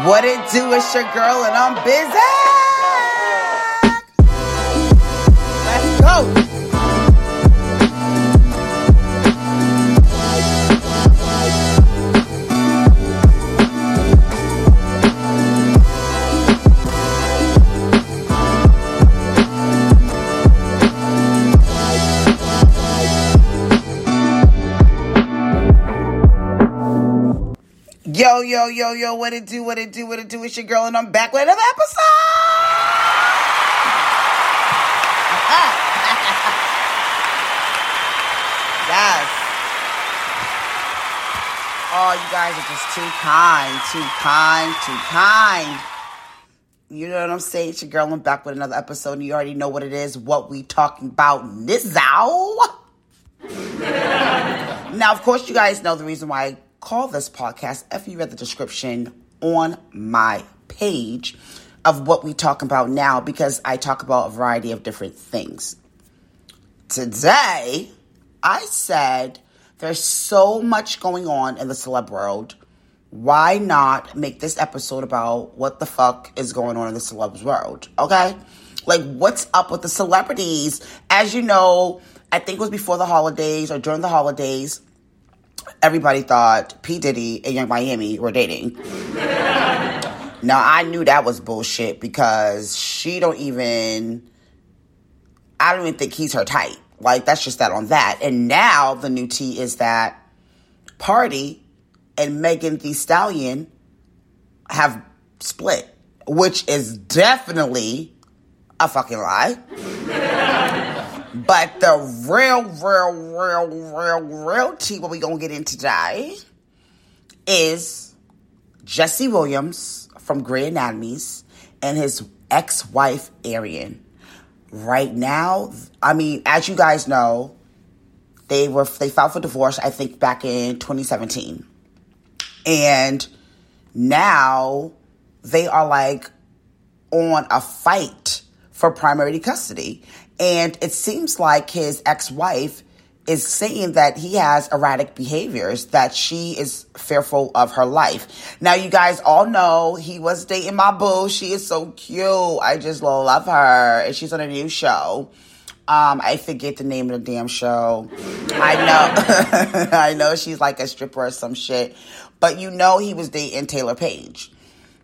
What it do? It's your girl, and I'm busy. Yo, yo, yo, what it do, what it do, what it do? It's your girl, and I'm back with another episode. yes. Oh, you guys are just too kind, too kind, too kind. You know what I'm saying? It's your girl, I'm back with another episode, and you already know what it is, what we talking about, Nizzow. now, of course, you guys know the reason why call this podcast, if you read the description on my page of what we talk about now, because I talk about a variety of different things. Today, I said there's so much going on in the celeb world. Why not make this episode about what the fuck is going on in the celebs world? Okay? Like, what's up with the celebrities? As you know, I think it was before the holidays or during the holidays everybody thought P. Diddy and Yung Miami were dating. now I knew that was bullshit because she don't even I don't even think he's her type. Like that's just that on that. And now the new tea is that Pardi and Megan Thee Stallion have split, which is definitely a fucking lie. But the real, real, real, real, real tea, what we gonna get into today, is Jesse Williams from Grey Anatomies and his ex-wife Aryn. Right now, I mean, as you guys know, they were they filed for divorce. I think back in 2017, and now they are like on a fight for primary custody. And it seems like his ex wife is saying that he has erratic behaviors, that she is fearful of her life. Now, you guys all know he was dating my boo. She is so cute. I just love her. And she's on a new show. Um, I forget the name of the damn show. I know, I know she's like a stripper or some shit. But you know he was dating Taylour Paige.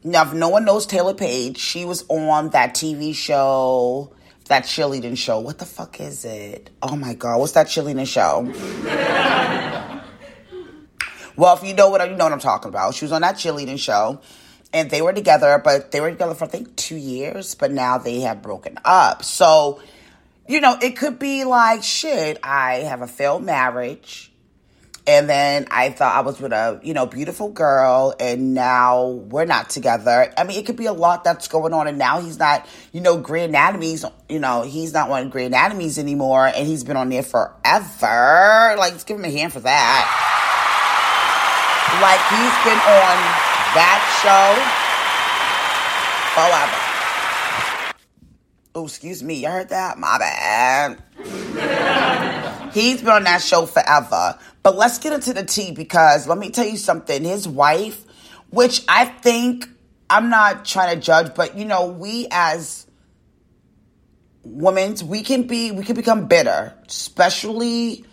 Now, if no one knows Taylour Paige, she was on that TV show that cheerleading show. What the fuck is it? Oh my god, what's that cheerleading show? well, if you know what you know what I'm talking about. She was on that cheerleading show, and they were together, but they were together for I think two years, but now they have broken up. So, you know, it could be like shit. I have a failed marriage. And then I thought I was with a, you know, beautiful girl, and now we're not together. I mean, it could be a lot that's going on, and now he's not, you know, Grey Anatomies, you know, he's not on Grey Anatomies anymore, and he's been on there forever. Like, let's give him a hand for that. Like, he's been on that show forever. Oh, excuse me, you heard that? My bad. He's been on that show forever. But let's get into the tea because let me tell you something. His wife, which I think, I'm not trying to judge, but you know, we as women, we can be, we can become bitter, especially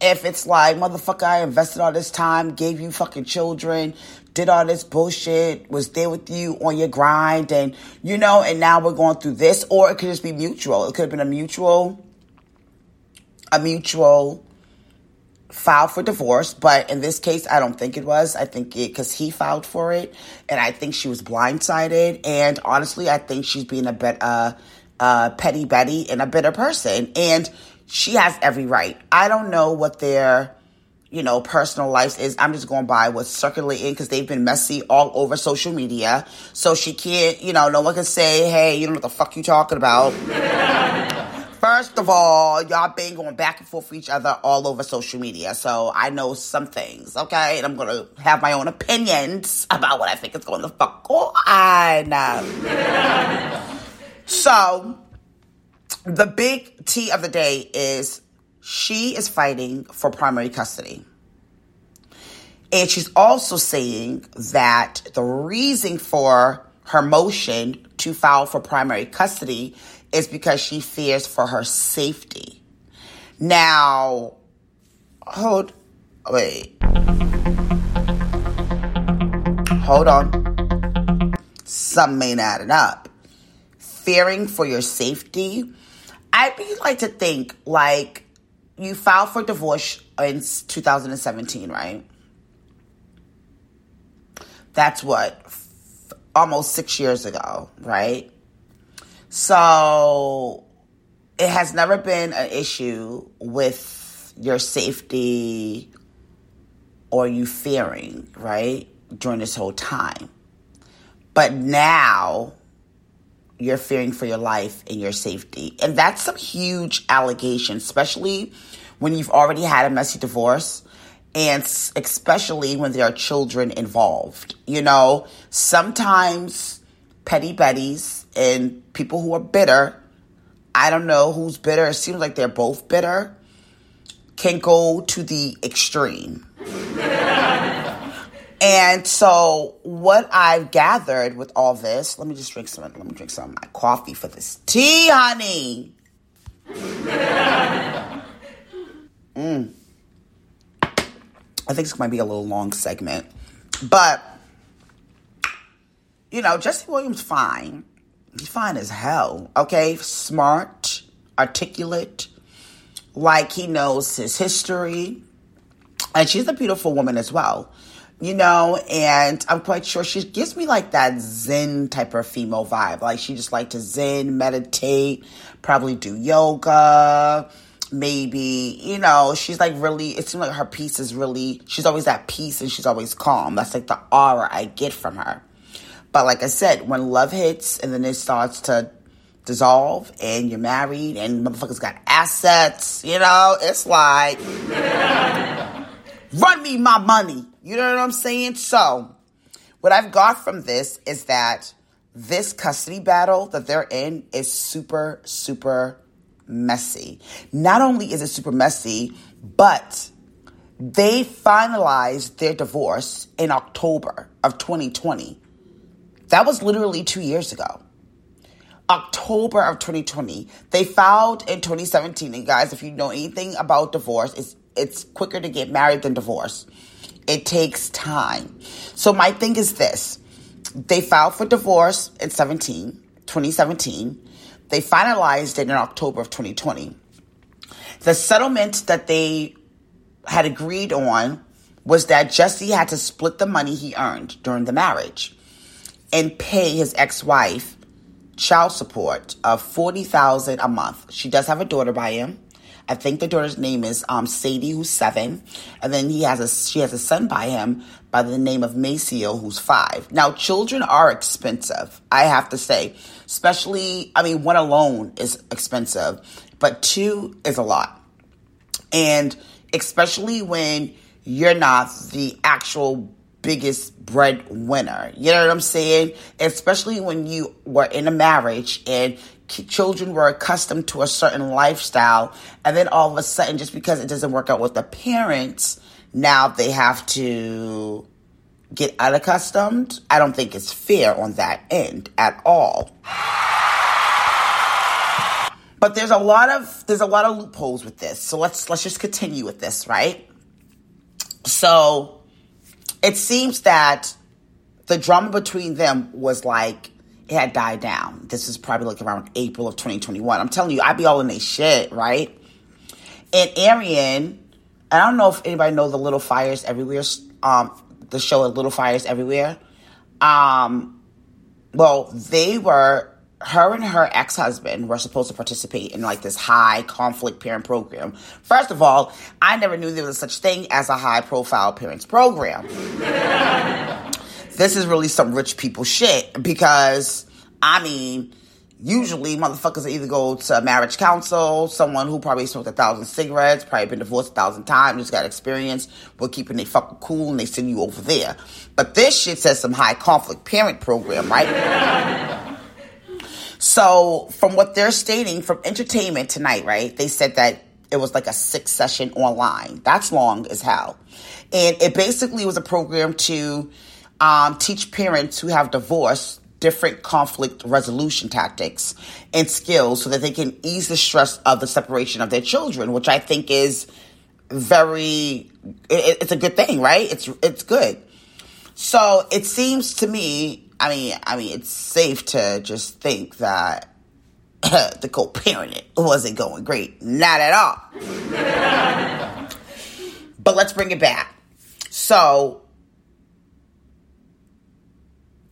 if it's like, motherfucker, I invested all this time, gave you fucking children, did all this bullshit, was there with you on your grind, and you know, and now we're going through this, or it could just be mutual. It could have been a mutual, a mutual filed for divorce, but in this case, I don't think it was. I think it because he filed for it, and I think she was blindsided. And honestly, I think she's being a bit uh, uh, petty Betty and a bitter person. And she has every right. I don't know what their, you know, personal life is. I'm just going by what's circulating because they've been messy all over social media. So she can't, you know, no one can say, hey, you don't know what the fuck you talking about. First of all, y'all been going back and forth for each other all over social media. So I know some things, okay? And I'm going to have my own opinions about what I think is going to fuck on. so the big tea of the day is she is fighting for primary custody. And she's also saying that the reason for her motion to file for primary custody is because she fears for her safety. Now, hold, wait. Hold on. Some ain't adding up. Fearing for your safety. I'd be like to think like you filed for divorce in 2017, right? That's what f- almost six years ago, right? So it has never been an issue with your safety or you fearing, right? During this whole time. But now you're fearing for your life and your safety. And that's some huge allegation, especially when you've already had a messy divorce and especially when there are children involved. You know, sometimes petty betties and people who are bitter, I don't know who's bitter, it seems like they're both bitter, can go to the extreme. and so what I've gathered with all this, let me just drink some let me drink some of my coffee for this tea, honey. mm. I think this might be a little long segment. But you know, Jesse Williams fine. He's fine as hell. Okay, smart, articulate, like he knows his history. And she's a beautiful woman as well. You know, and I'm quite sure she gives me like that Zen type of female vibe. Like she just like to Zen, meditate, probably do yoga, maybe, you know, she's like really, it seems like her peace is really, she's always at peace and she's always calm. That's like the aura I get from her. But like I said, when love hits and then it starts to dissolve and you're married and motherfuckers got assets, you know, it's like, run me my money. You know what I'm saying? So, what I've got from this is that this custody battle that they're in is super, super messy. Not only is it super messy, but they finalized their divorce in October of 2020. That was literally two years ago. October of 2020. They filed in 2017. And guys, if you know anything about divorce, it's it's quicker to get married than divorce. It takes time. So my thing is this. They filed for divorce in 17, 2017. They finalized it in October of 2020. The settlement that they had agreed on was that Jesse had to split the money he earned during the marriage and pay his ex-wife child support of 40000 a month. She does have a daughter by him. I think the daughter's name is um, Sadie, who's seven, and then he has a she has a son by him by the name of Maceo, who's five. Now, children are expensive. I have to say, especially I mean, one alone is expensive, but two is a lot, and especially when you're not the actual biggest breadwinner. You know what I'm saying? Especially when you were in a marriage and children were accustomed to a certain lifestyle, and then all of a sudden, just because it doesn't work out with the parents, now they have to get unaccustomed. I don't think it's fair on that end at all. But there's a lot of there's a lot of loopholes with this. So let's let's just continue with this, right? So it seems that the drama between them was like it had died down. This is probably like around April of 2021. I'm telling you, I'd be all in their shit, right? And Aryn, I don't know if anybody know the Little Fires Everywhere, um, the show Little Fires Everywhere. Um, well, they were her and her ex-husband were supposed to participate in like this high conflict parent program. First of all, I never knew there was such thing as a high profile parents program. this is really some rich people shit because I mean, usually motherfuckers either go to marriage counsel, someone who probably smoked a thousand cigarettes, probably been divorced a thousand times, just got experience with keeping they fucking cool and they send you over there. But this shit says some high conflict parent program, right? So, from what they're stating from entertainment tonight, right? They said that it was like a six session online. That's long as hell. And it basically was a program to um, teach parents who have divorced different conflict resolution tactics and skills so that they can ease the stress of the separation of their children, which I think is very, it, it's a good thing, right? It's, it's good. So it seems to me I mean, I mean, it's safe to just think that the co-parenting wasn't going great. Not at all. but let's bring it back. So,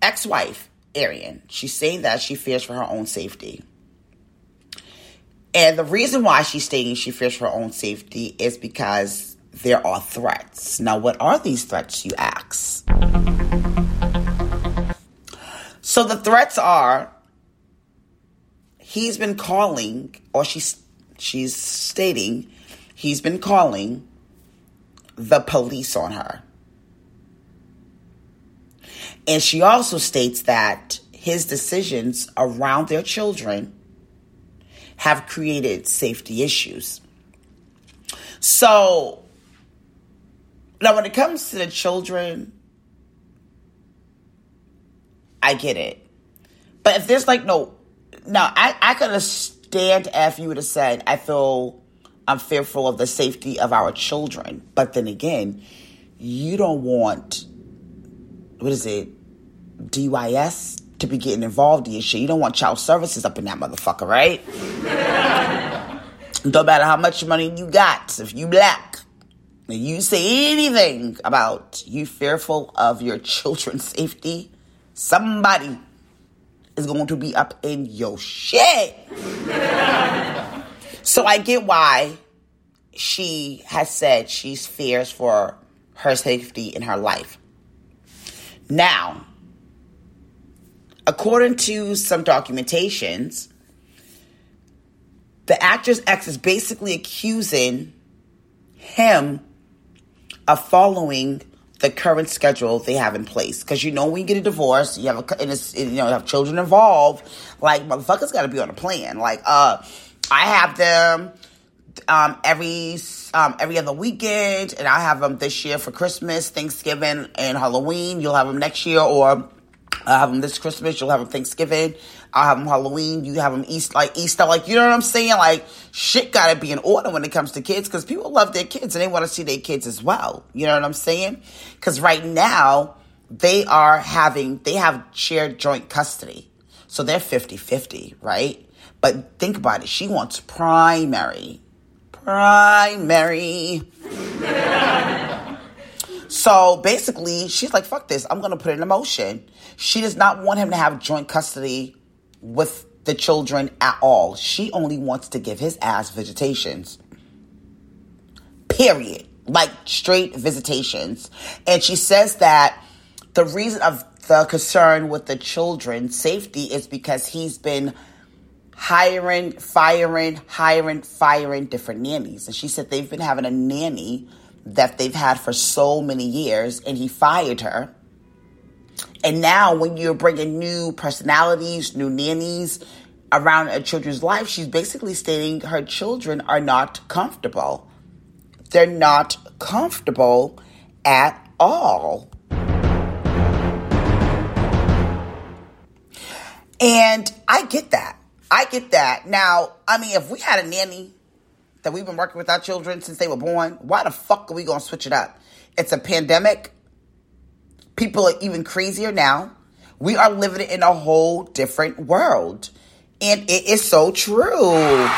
ex-wife Aryn, she's saying that she fears for her own safety. And the reason why she's stating she fears for her own safety is because there are threats. Now, what are these threats, you ask? So the threats are he's been calling, or she's she's stating he's been calling the police on her. And she also states that his decisions around their children have created safety issues. So, now when it comes to the children, I get it. But if there's like no, no, I, I could understand if you would have said, I feel I'm fearful of the safety of our children. But then again, you don't want, what is it, DYS to be getting involved in shit. You don't want child services up in that motherfucker, right? don't matter how much money you got, if you black, and you say anything about you fearful of your children's safety, Somebody is going to be up in your shit. so I get why she has said she's fears for her safety in her life. Now, according to some documentations, the actor's ex is basically accusing him of following the current schedule they have in place. Because you know, when you get a divorce, you have a, and it's, you know, you have children involved. Like motherfuckers got to be on a plan. Like, uh, I have them um, every um, every other weekend, and I have them this year for Christmas, Thanksgiving, and Halloween. You'll have them next year, or I have them this Christmas. You'll have them Thanksgiving. I'll have them Halloween. You have them East like Easter. Like you know what I'm saying? Like shit got to be in order when it comes to kids because people love their kids and they want to see their kids as well. You know what I'm saying? Because right now they are having they have shared joint custody, so they're 50-50, right? But think about it. She wants primary, primary. So basically, she's like, fuck this. I'm going to put it in motion. She does not want him to have joint custody with the children at all. She only wants to give his ass visitations. Period. Like straight visitations. And she says that the reason of the concern with the children's safety is because he's been hiring, firing, hiring, firing different nannies. And she said they've been having a nanny that they've had for so many years, and he fired her. And now, when you're bringing new personalities, new nannies around a children's life, she's basically stating her children are not comfortable. They're not comfortable at all. And I get that. I get that. Now, I mean, if we had a nanny that we've been working with our children since they were born, why the fuck are we going to switch it up? It's a pandemic. People are even crazier now. We are living in a whole different world. And it is so true.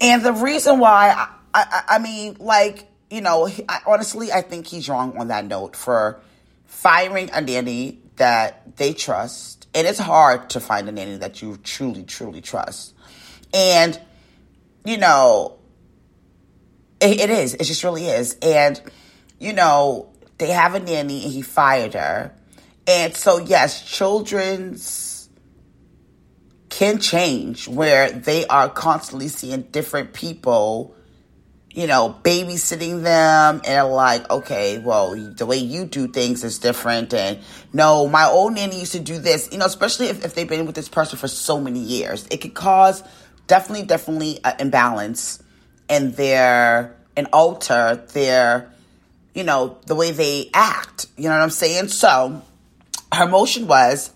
And the reason why, I, I, I mean, like, you know, I, honestly, I think he's wrong on that note for firing a nanny that they trust. And it's hard to find a nanny that you truly, truly trust. And, you know, it, it is. It just really is. And, you know, they have a nanny and he fired her. And so, yes, children's can change where they are constantly seeing different people, you know, babysitting them and like, okay, well, the way you do things is different. And no, my old nanny used to do this, you know, especially if, if they've been with this person for so many years. It could cause definitely, definitely an imbalance in their, and alter their, you know, the way they act. You know what I'm saying? So her motion was,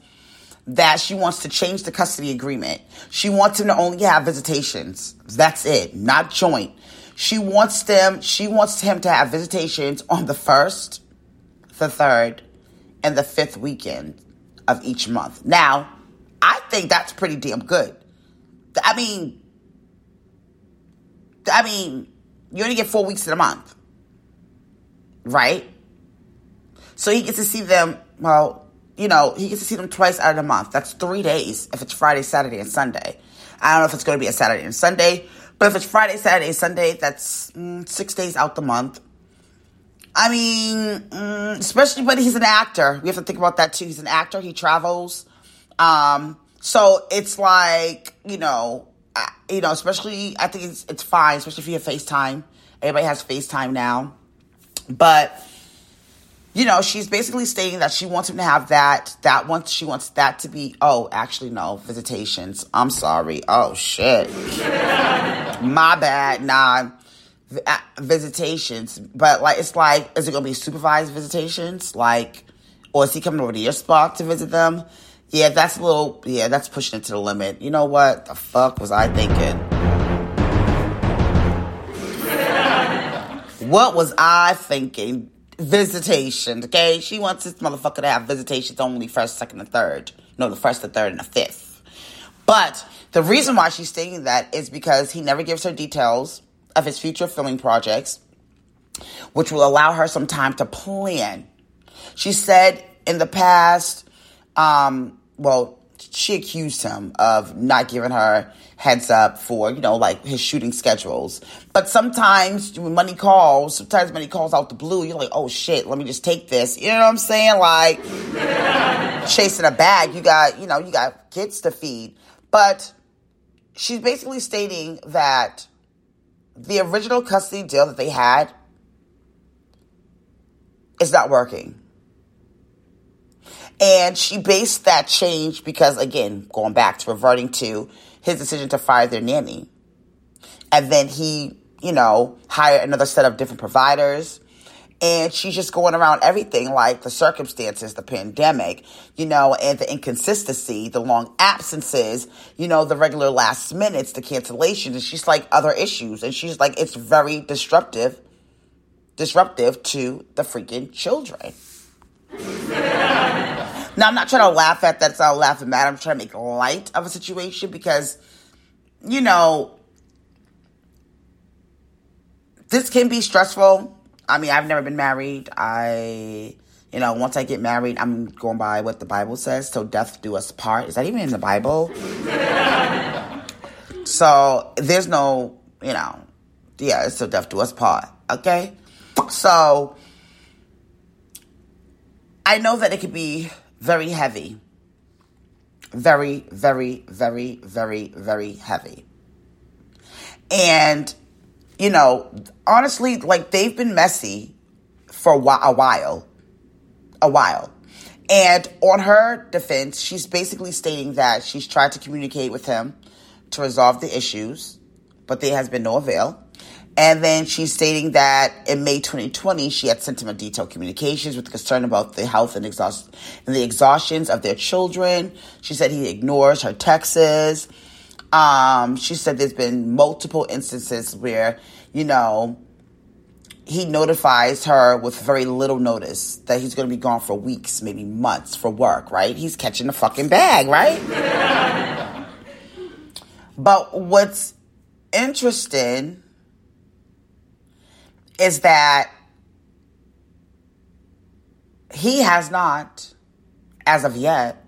that she wants to change the custody agreement. She wants him to only have visitations. That's it, not joint. She wants them, she wants him to have visitations on the first, the third, and the fifth weekend of each month. Now, I think that's pretty damn good. I mean, I mean, you only get four weeks in a month, right? So he gets to see them, well, you know, he gets to see them twice out of the month. That's three days if it's Friday, Saturday, and Sunday. I don't know if it's going to be a Saturday and Sunday, but if it's Friday, Saturday, and Sunday, that's mm, six days out the month. I mean, mm, especially, but he's an actor. We have to think about that too. He's an actor. He travels. Um, so it's like, you know, I- you know, especially, I think it's, it's fine, especially if you have FaceTime. Everybody has FaceTime now. But, you know, she's basically stating that she wants him to have that, that one, she wants that to be, oh, actually, no, visitations. I'm sorry. Oh, shit. My bad. Nah, uh, visitations. But, like, it's like, is it to be supervised visitations? Like, or is he coming over to your spot to visit them? Yeah, that's a little, yeah, that's pushing it to the limit. You know what? The fuck was I thinking? What was I thinking? Visitations, okay? She wants this motherfucker to have visitations only first, second, and third. No, the first, the third, and the fifth. But the reason why she's stating that is because he never gives her details of his future filming projects, which will allow her some time to plan. She said in the past, um, well, she accused him of not giving her heads up for, you know, like his shooting schedules. But sometimes when money calls, sometimes money calls out the blue, you're like, oh shit, let me just take this. You know what I'm saying? Like chasing a bag, you got, you know, you got kids to feed. But she's basically stating that the original custody deal that they had is not working. And she based that change because, again, going back to reverting to his decision to fire their nanny. And then he, you know, hired another set of different providers. And she's just going around everything like the circumstances, the pandemic, you know, and the inconsistency, the long absences, you know, the regular last minutes, the cancellations. And she's like other issues. And she's like, it's very disruptive, disruptive to the freaking children. Now, I'm not trying to laugh at that. It's not laughing at. I'm trying to make light of a situation because, you know, this can be stressful. I mean, I've never been married. I, you know, once I get married, I'm going by what the Bible says. So death do us part. Is that even in the Bible? so there's no, you know, yeah, it's so death do us part. Okay? So I know that it could be very heavy. Very, very, very, very, very heavy. And, you know, honestly, like they've been messy for a while. A while. And on her defense, she's basically stating that she's tried to communicate with him to resolve the issues, but there has been no avail. And then she's stating that in May 2020, she had sent him a detailed communications with concern about the health and, exhaust- and the exhaustions of their children. She said he ignores her texts. Um, she said there's been multiple instances where, you know, he notifies her with very little notice that he's going to be gone for weeks, maybe months for work, right? He's catching the fucking bag, right? but what's interesting is that he has not, as of yet,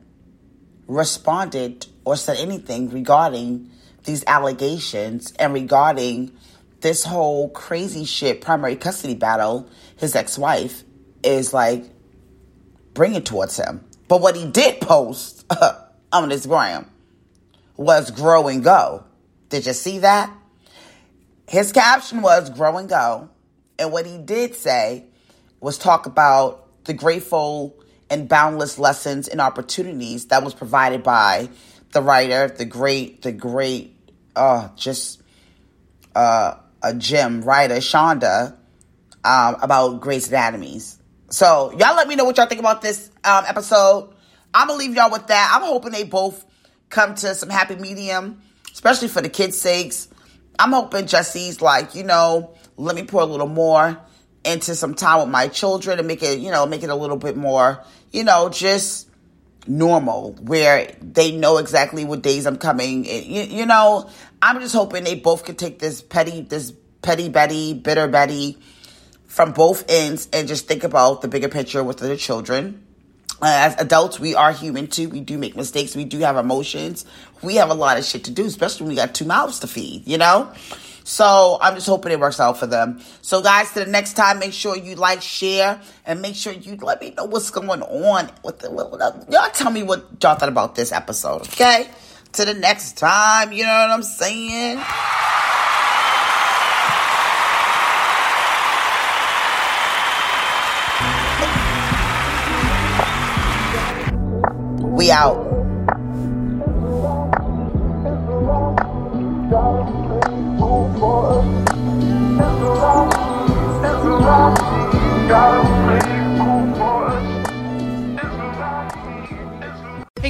responded or said anything regarding these allegations and regarding this whole crazy shit primary custody battle his ex-wife is like bringing towards him. But what he did post on his gram was grow and go. Did you see that? His caption was grow and go. And what he did say was talk about the grateful and boundless lessons and opportunities that was provided by the writer, the great, the great, uh, just uh, a gem writer, Shonda, um, about Grey's Anatomies. So y'all let me know what y'all think about this um, episode. I'm gonna leave y'all with that. I'm hoping they both come to some happy medium, especially for the kids' sakes. I'm hoping Jesse's like, you know, let me pour a little more into some time with my children and make it, you know, make it a little bit more, you know, just normal where they know exactly what days I'm coming. You, you know, I'm just hoping they both could take this petty, this petty Betty, bitter Betty from both ends and just think about the bigger picture with their children. Uh, as adults, we are human too. We do make mistakes. We do have emotions. We have a lot of shit to do, especially when we got two mouths to feed, you know? So I'm just hoping it works out for them. So guys, to the next time, make sure you like, share, and make sure you let me know what's going on. With the, y'all tell me what y'all thought about this episode, okay? To the next time, you know what I'm saying? We out. Hey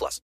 plus.